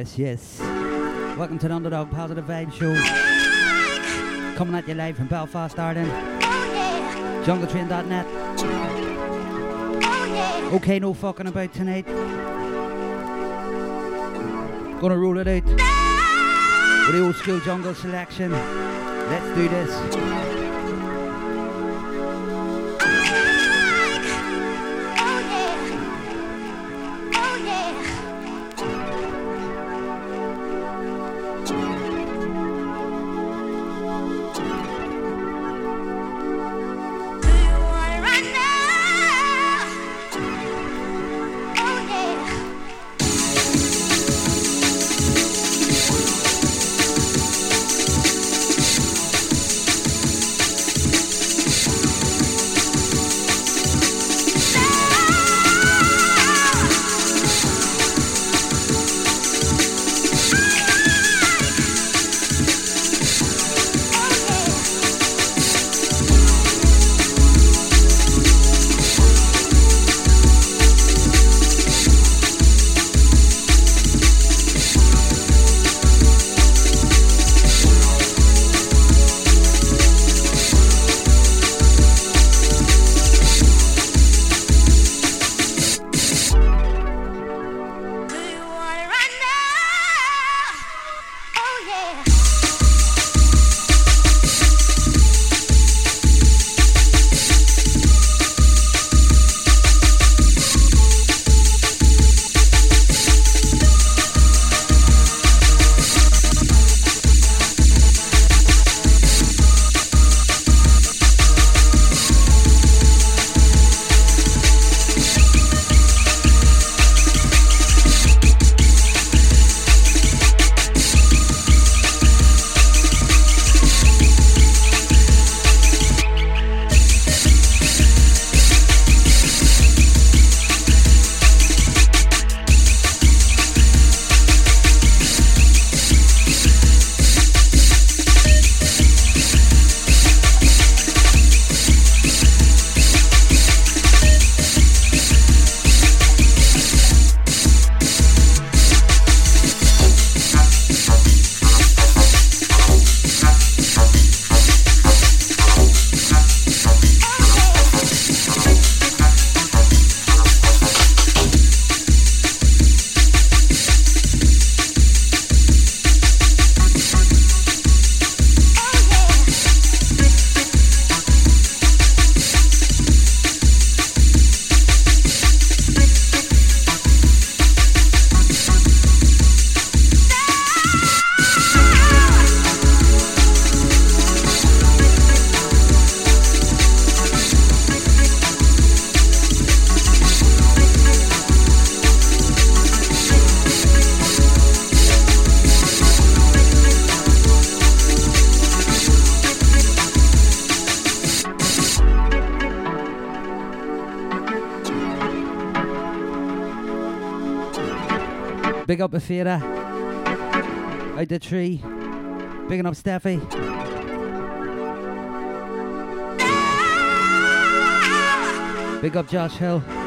Yes, yes. Welcome to the Underdog Positive Vibe Show. Coming at you live from Belfast, Ireland. JungleTrain.net. Okay, no fucking about tonight. Gonna rule it out with the old school jungle selection. Let's do this. Big up Afira. Out the tree. Bigging up Steffi. Big up Josh Hill.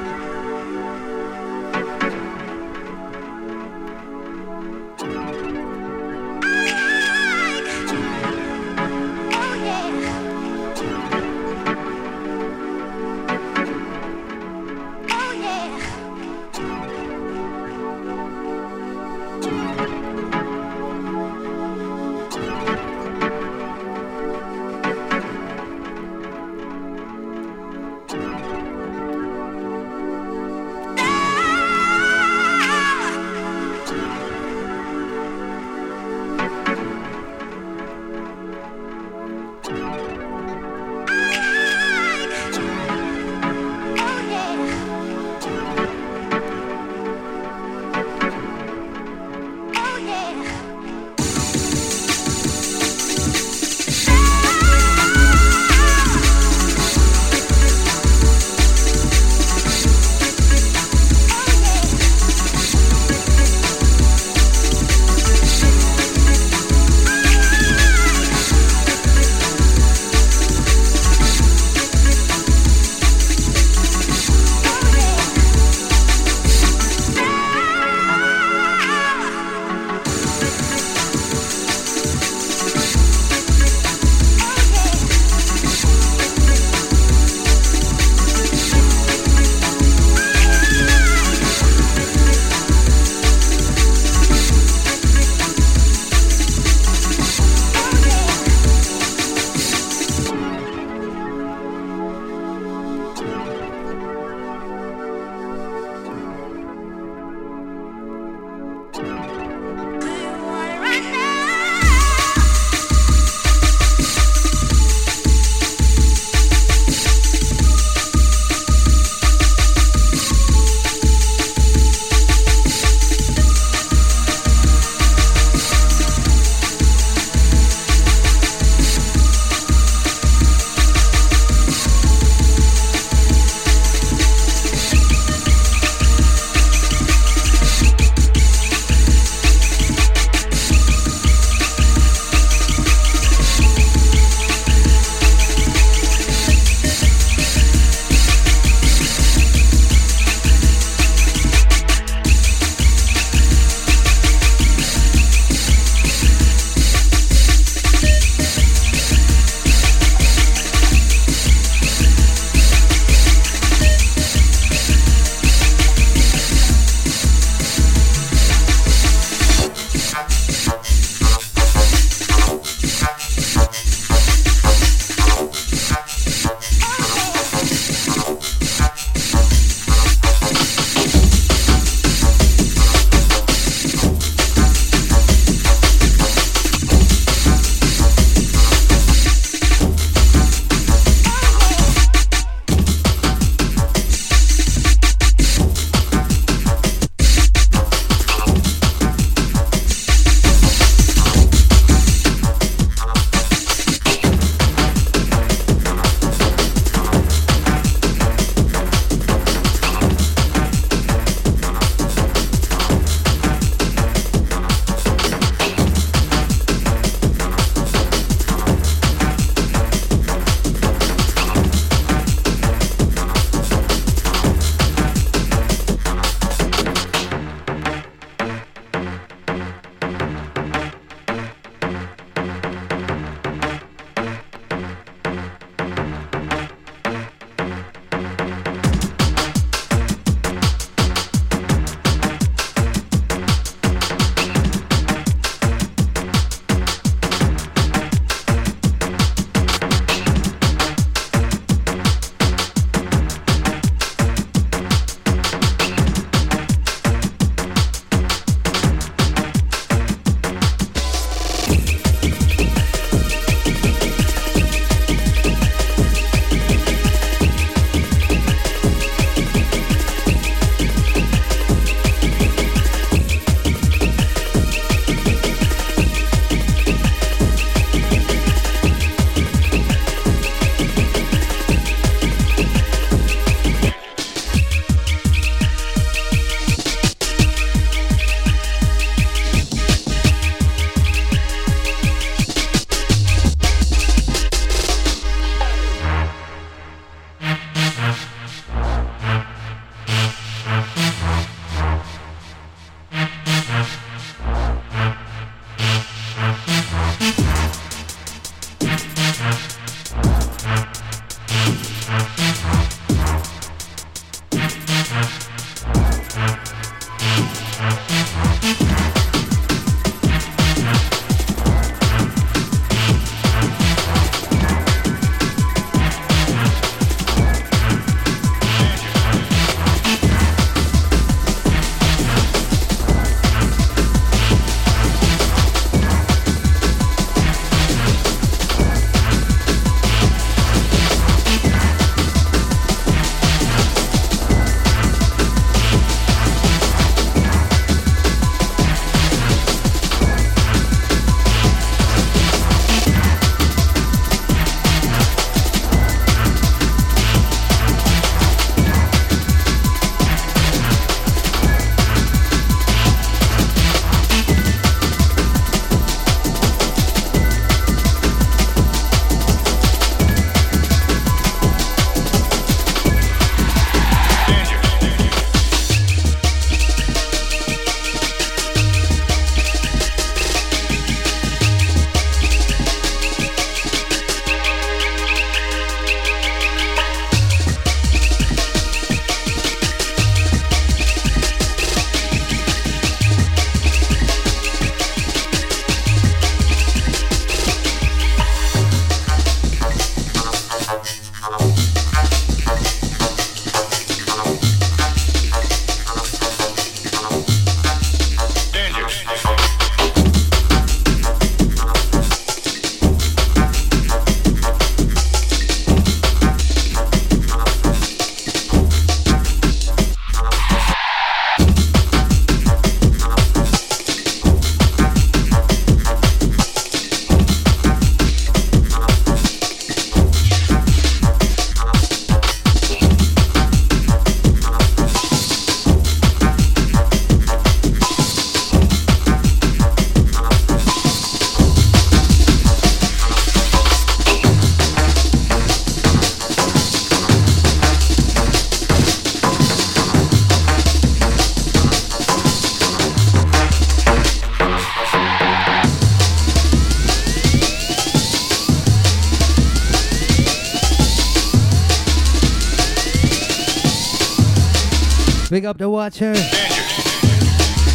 Watcher.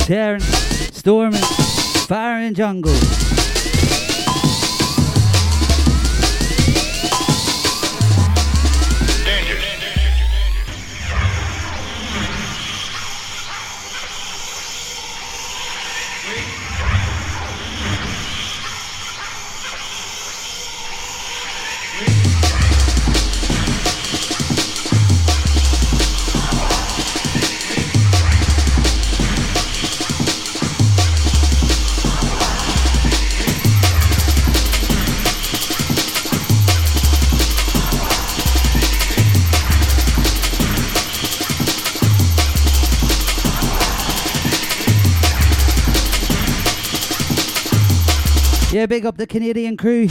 Tearing, storming, fire in jungle. Big up the Canadian crew.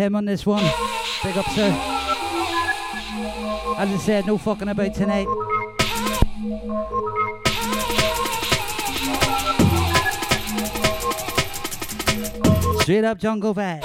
Tim on this one. Big up, sir. As I said, no fucking about tonight. Straight up jungle vibe.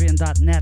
Jungletrain.net.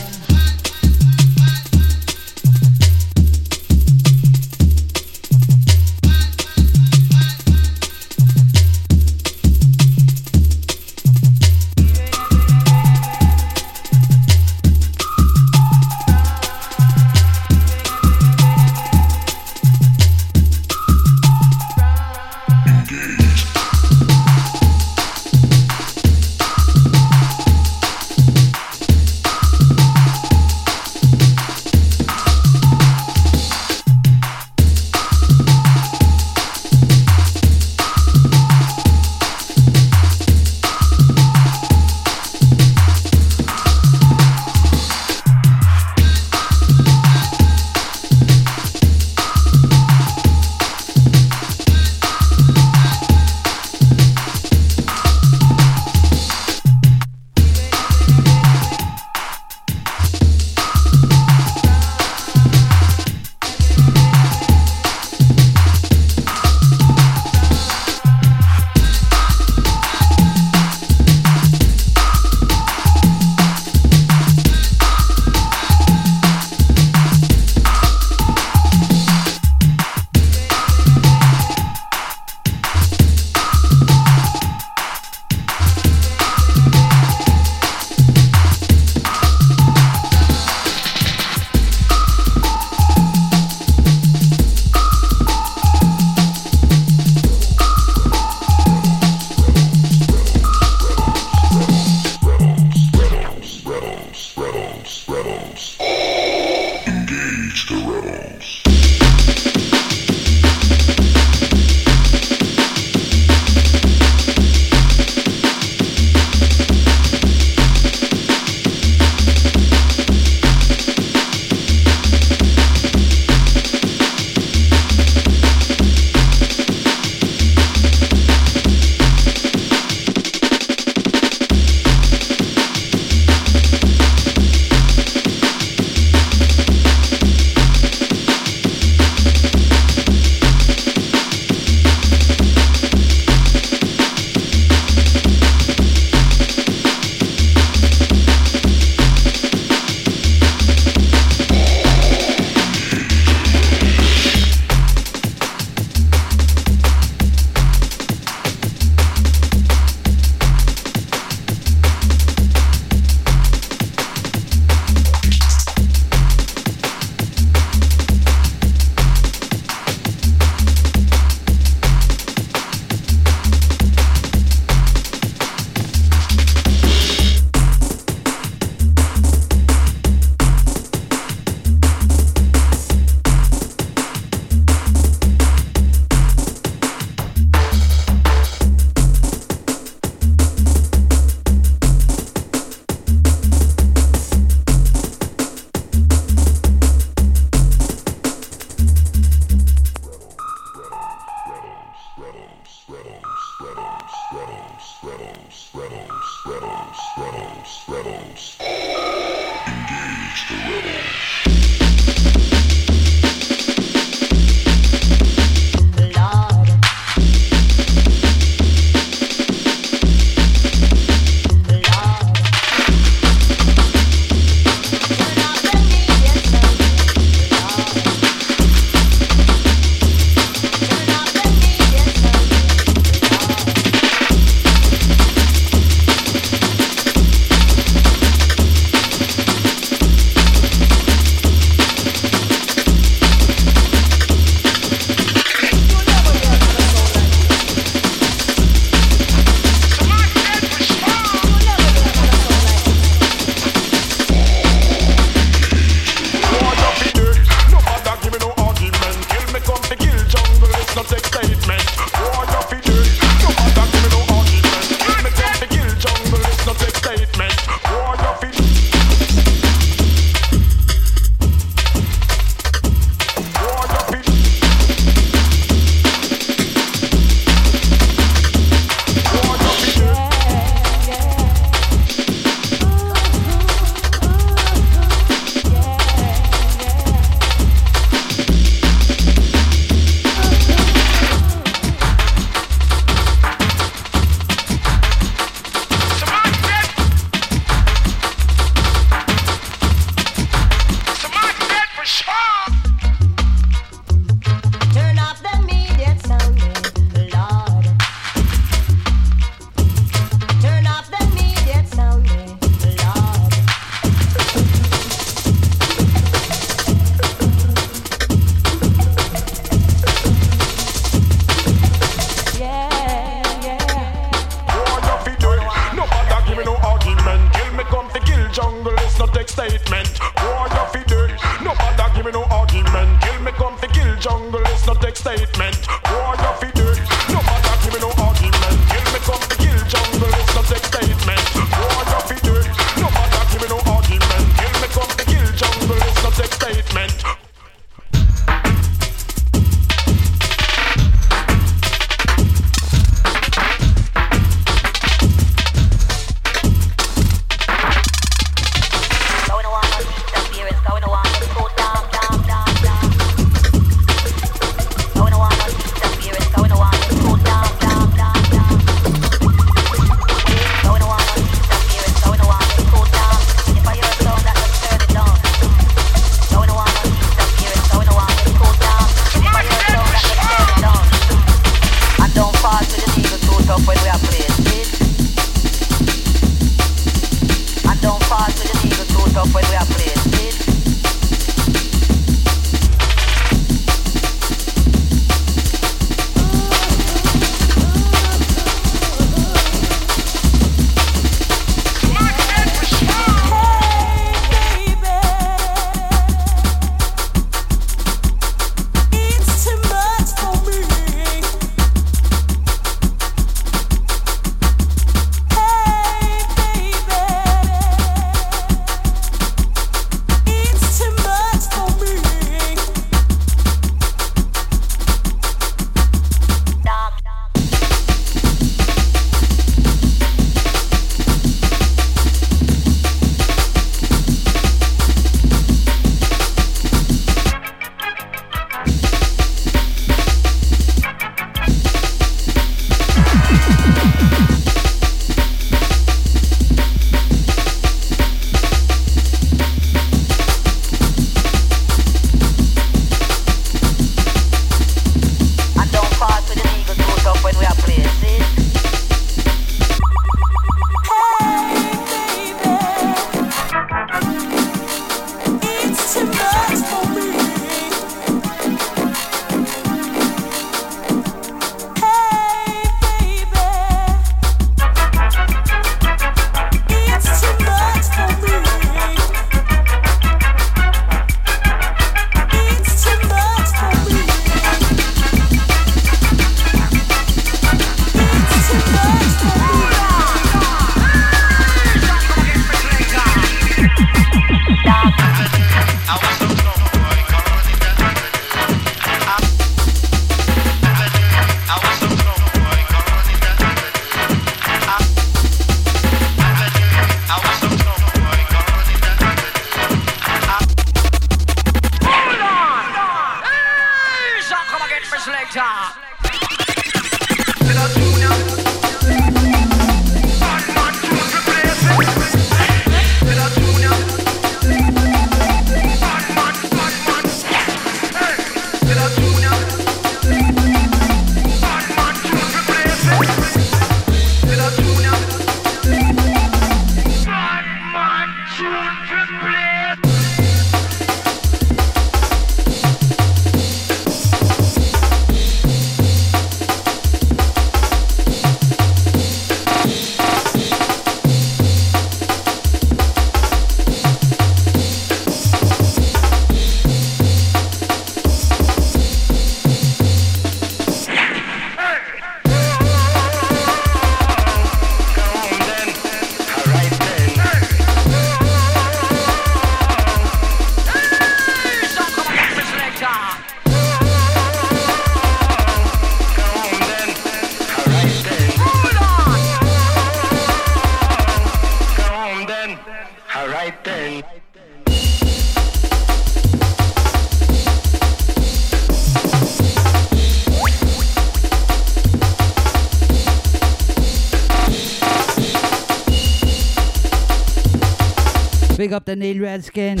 Big up the Neil Redskin.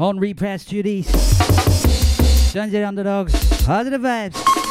On repress duties. Of underdogs. Positive vibes.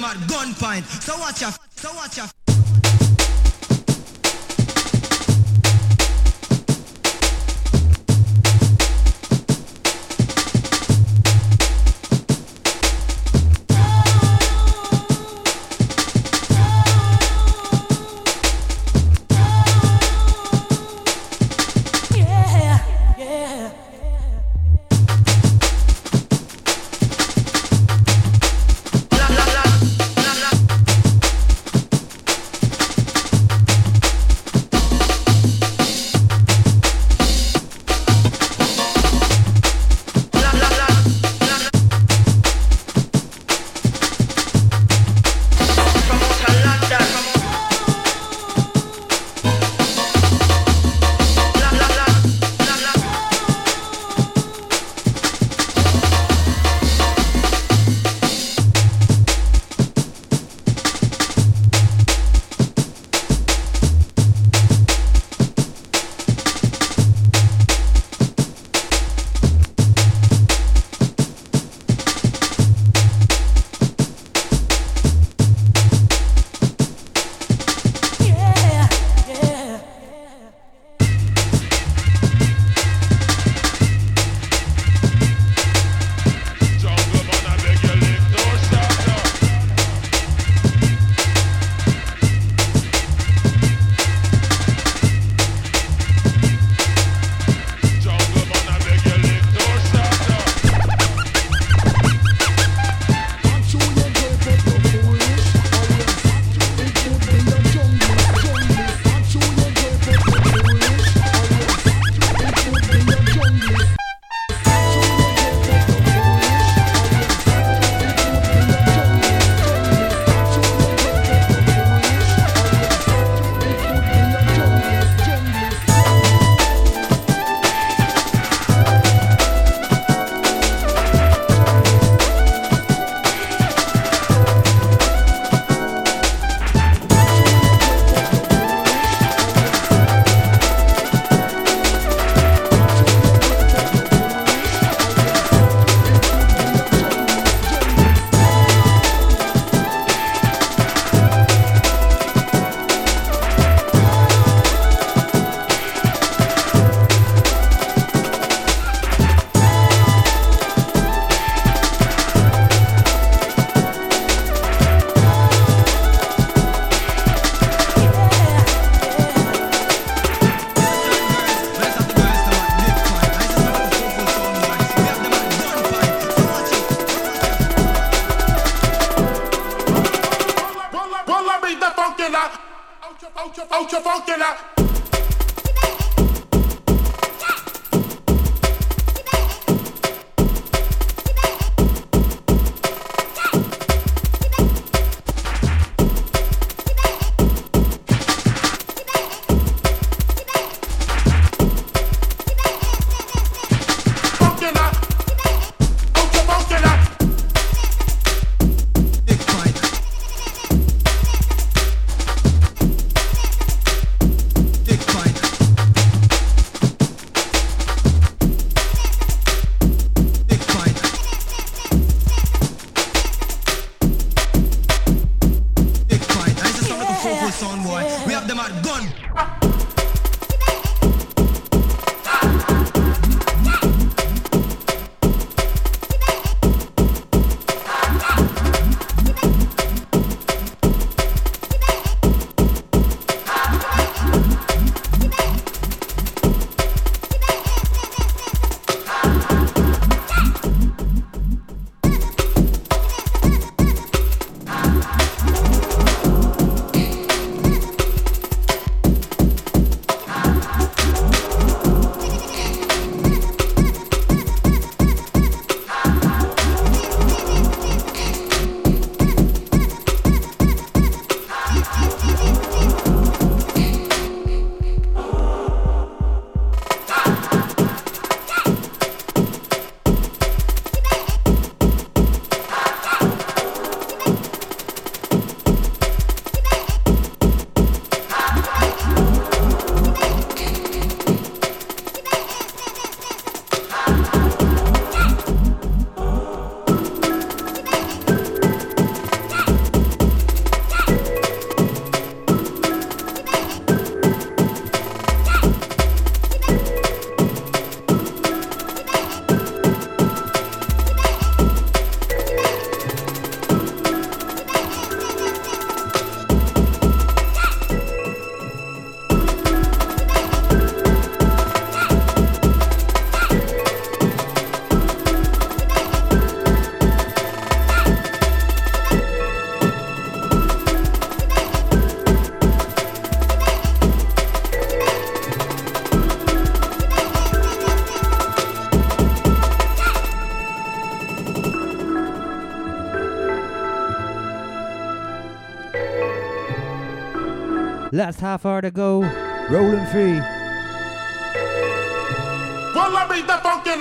Them at gun Last half hour to go. Rolling free. Well, let me the funky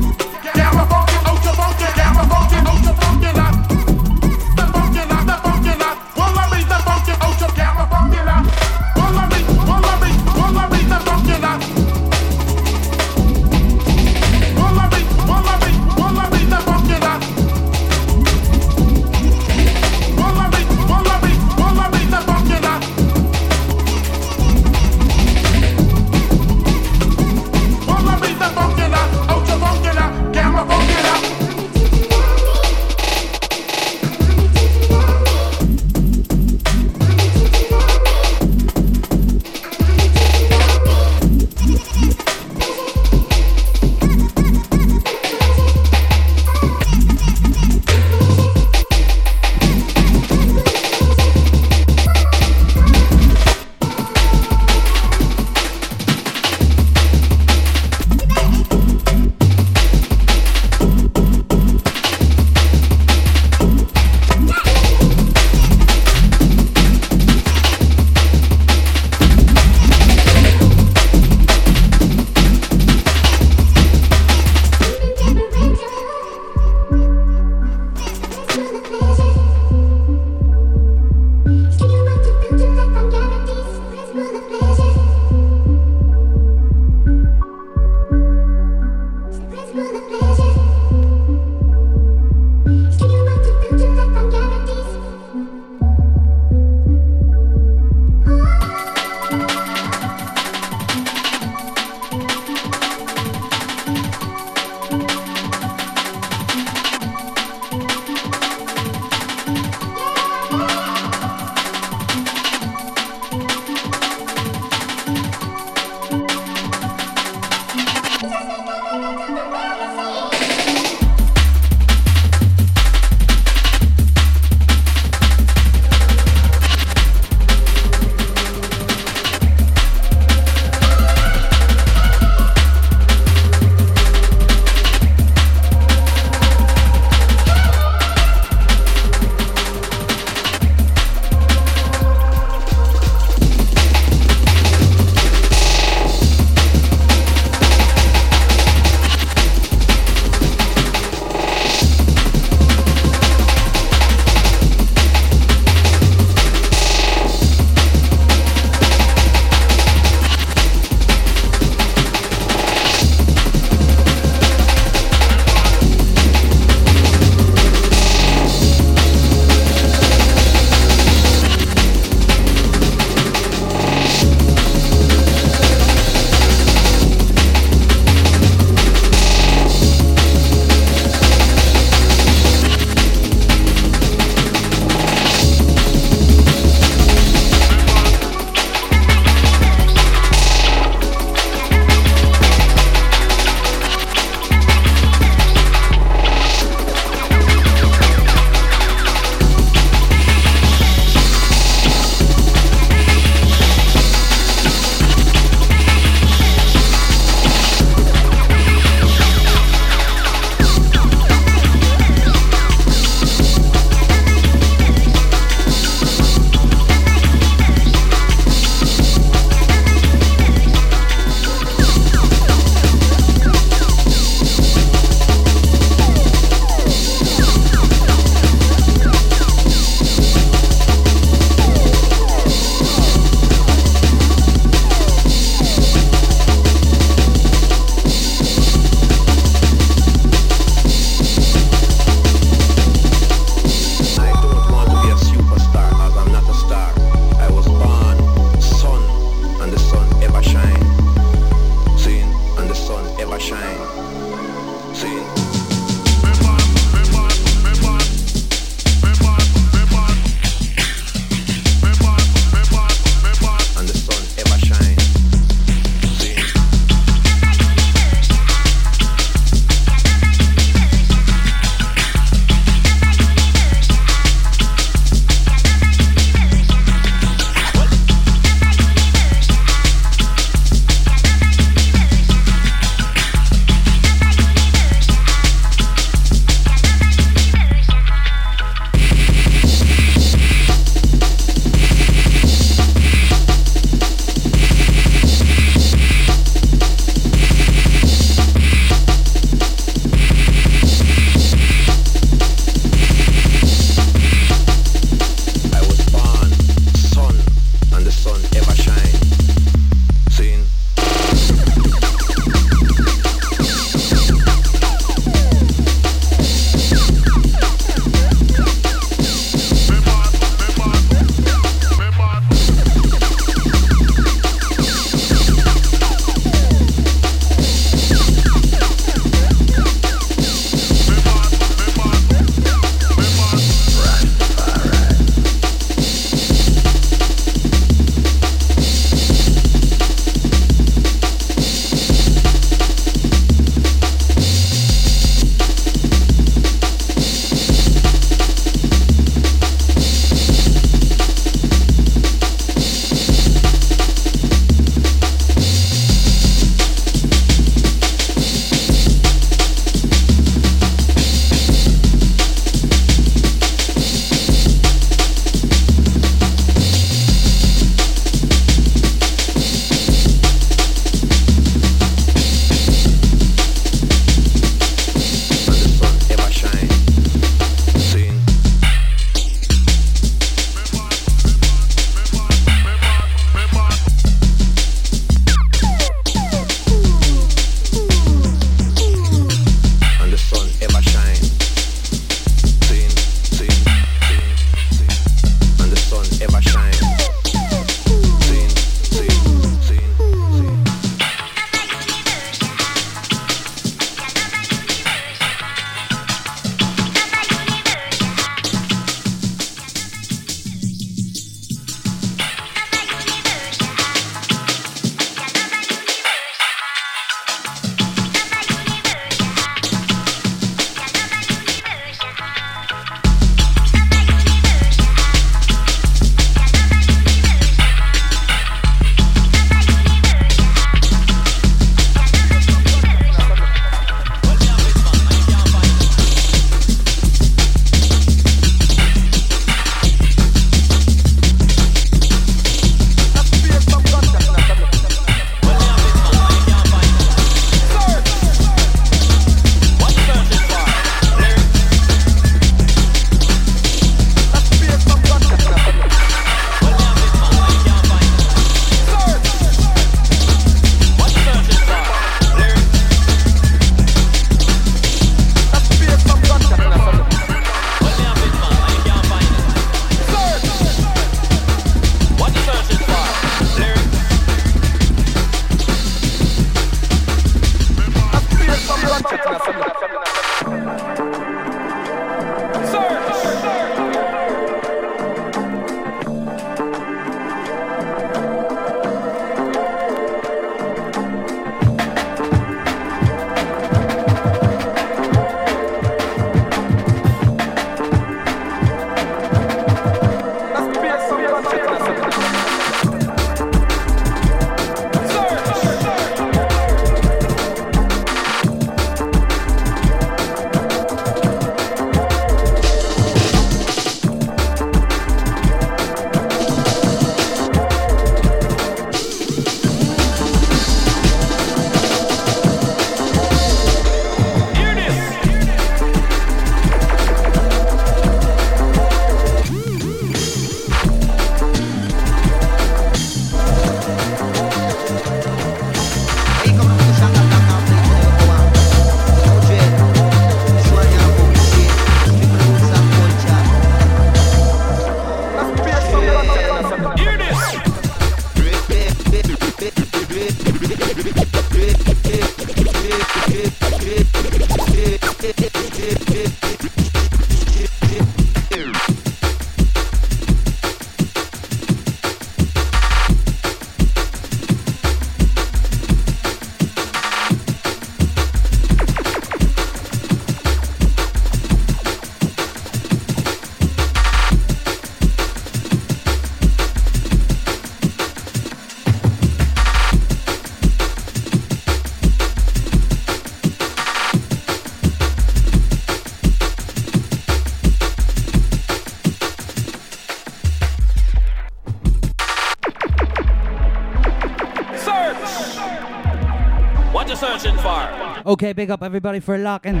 Okay, big up everybody for locking.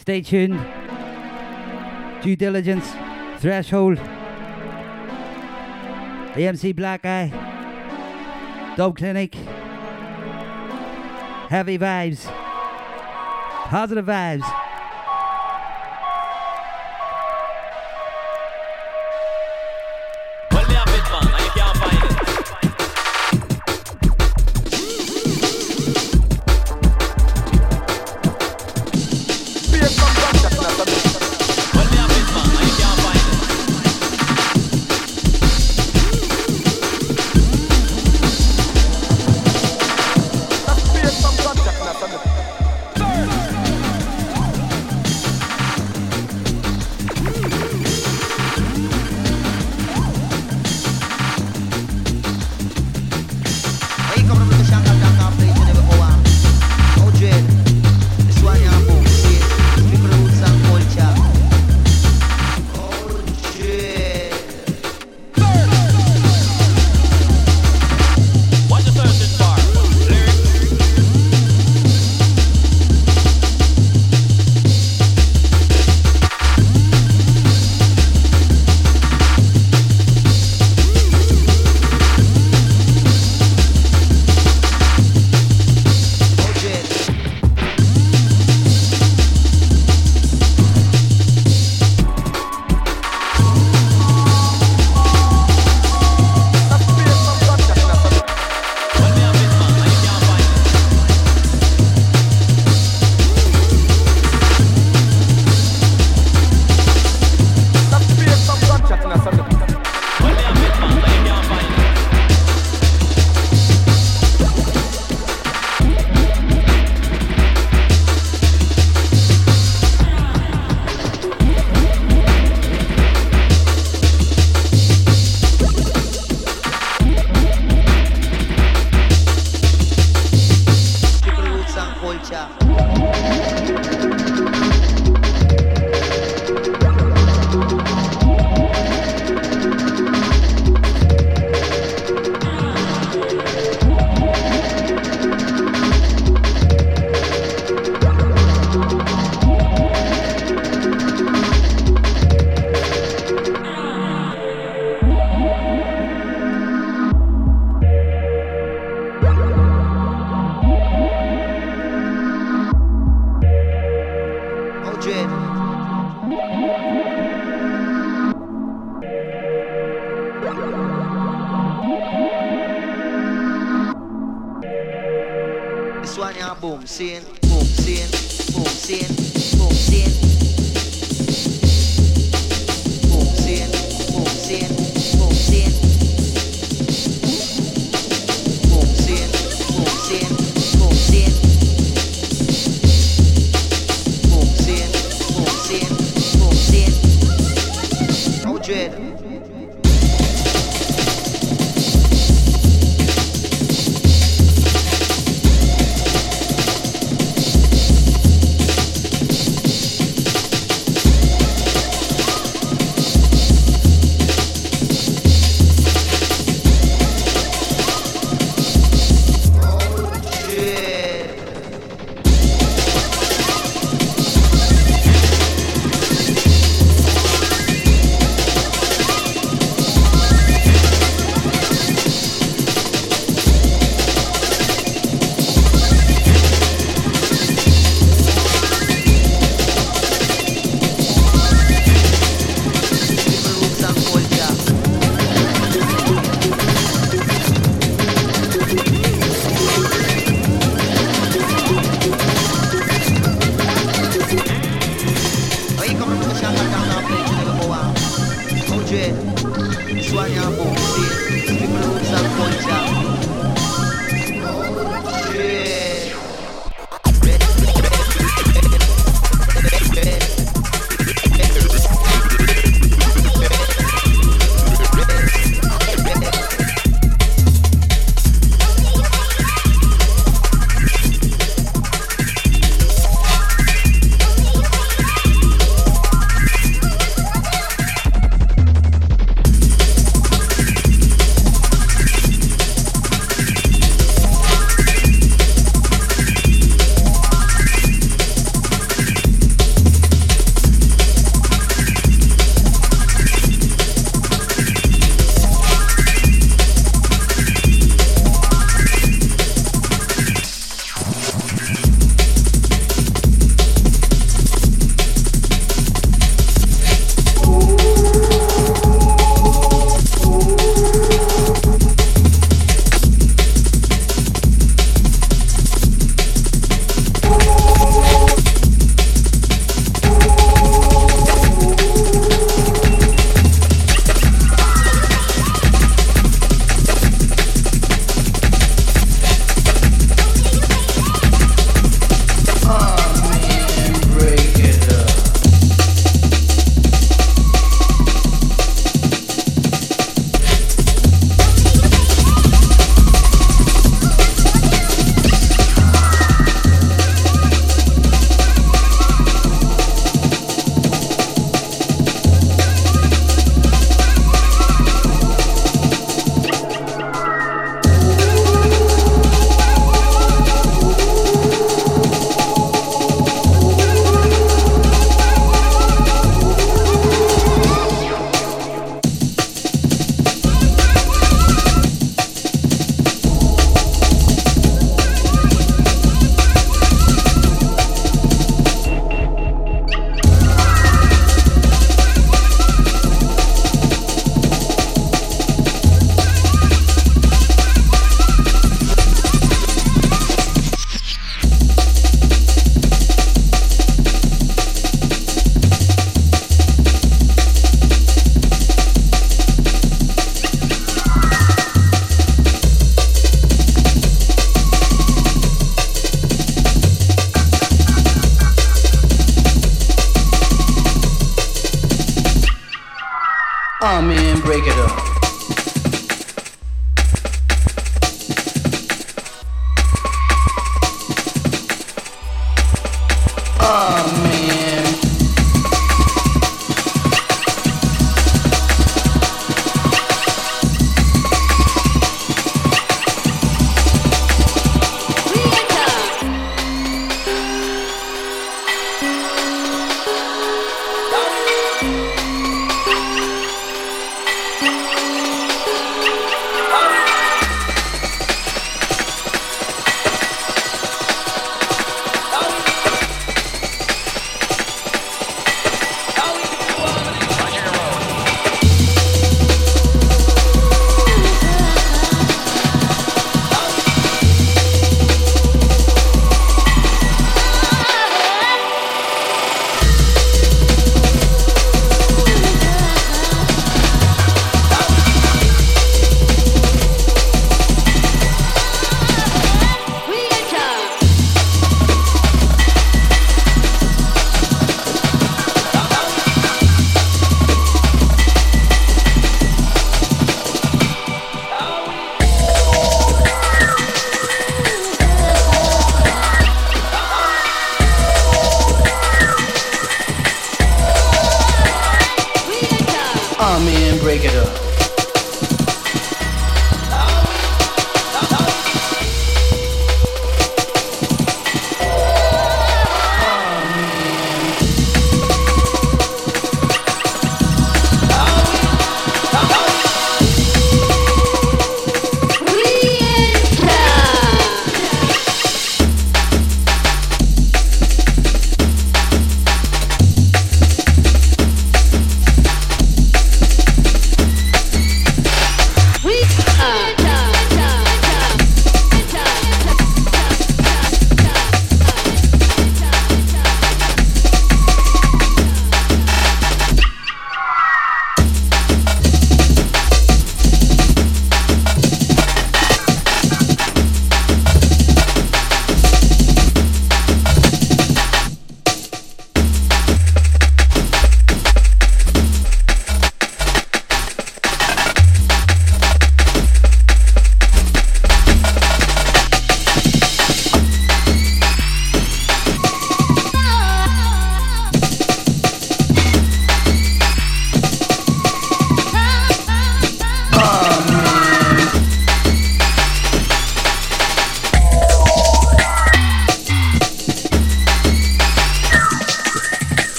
Stay tuned. Due diligence, threshold. AMC Black Eye, Dog Clinic, Heavy Vibes, Positive Vibes.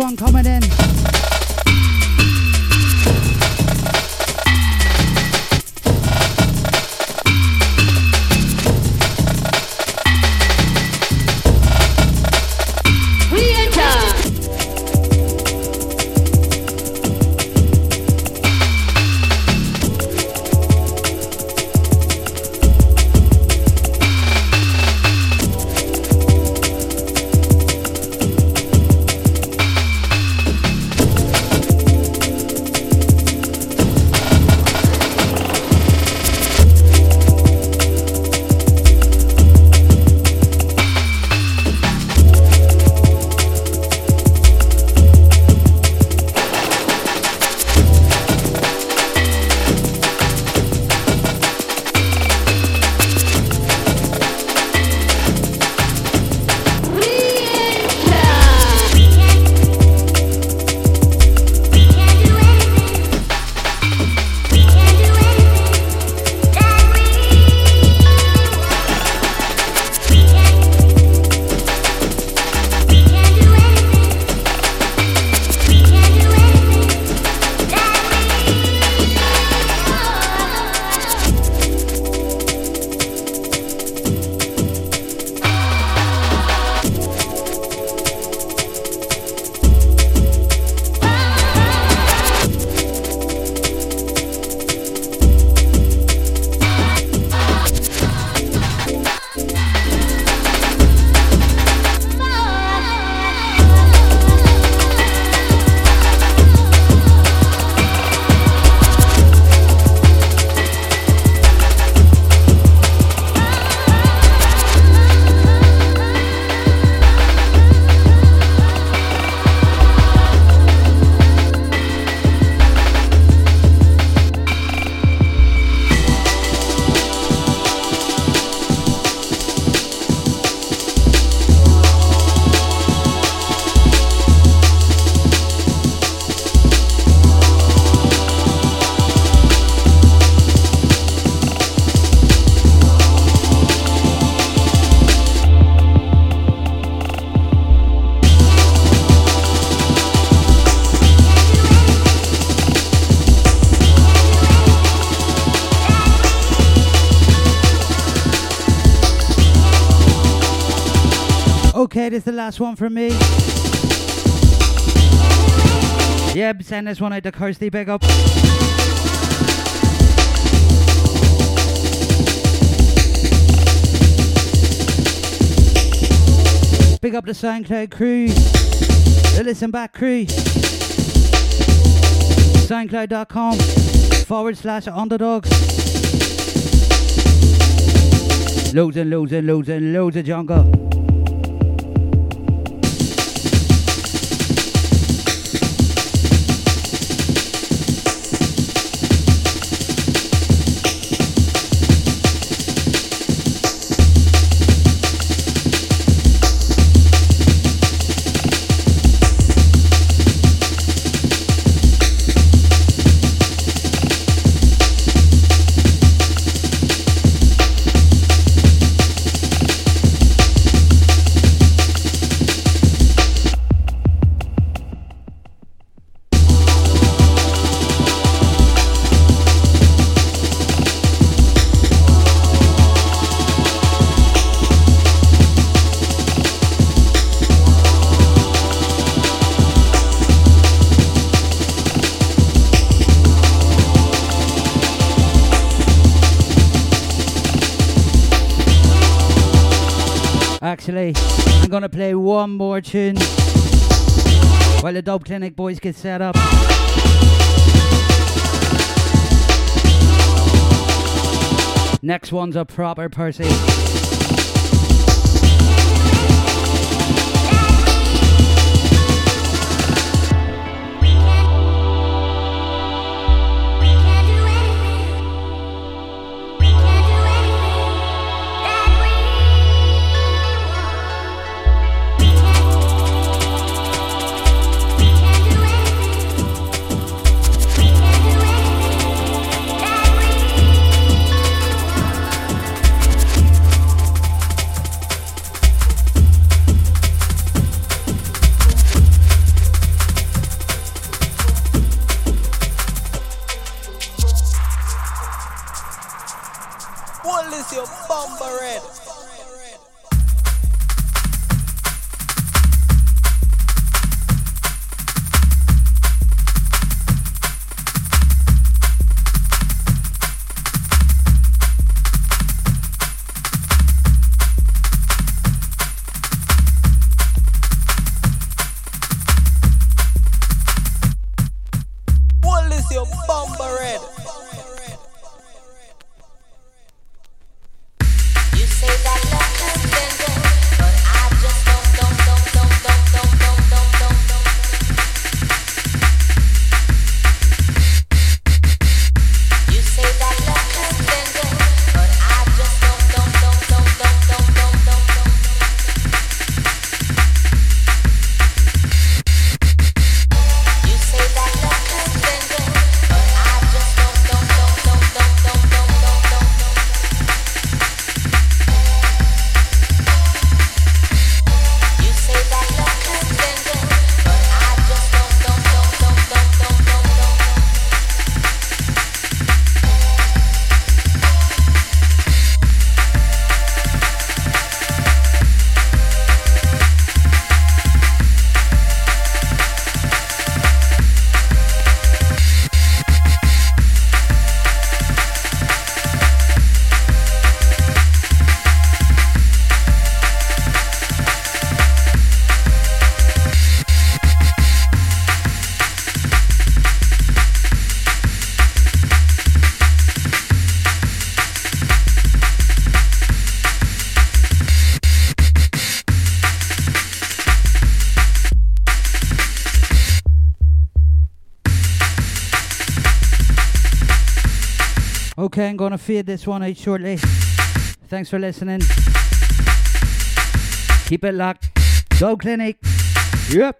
One coming is the last one from me. Yeah, send this one out to Kirsty, big up. Big up the SoundCloud crew, the Listen Back crew. SoundCloud.com forward slash underdogs. Loads and loads and loads and loads of jungle. While the Dub Clinic boys get set up. Next one's a proper Percy. Cornbread. Okay, I'm gonna feed this one out shortly. Thanks for listening. Keep it locked. Go Clinic. Yep.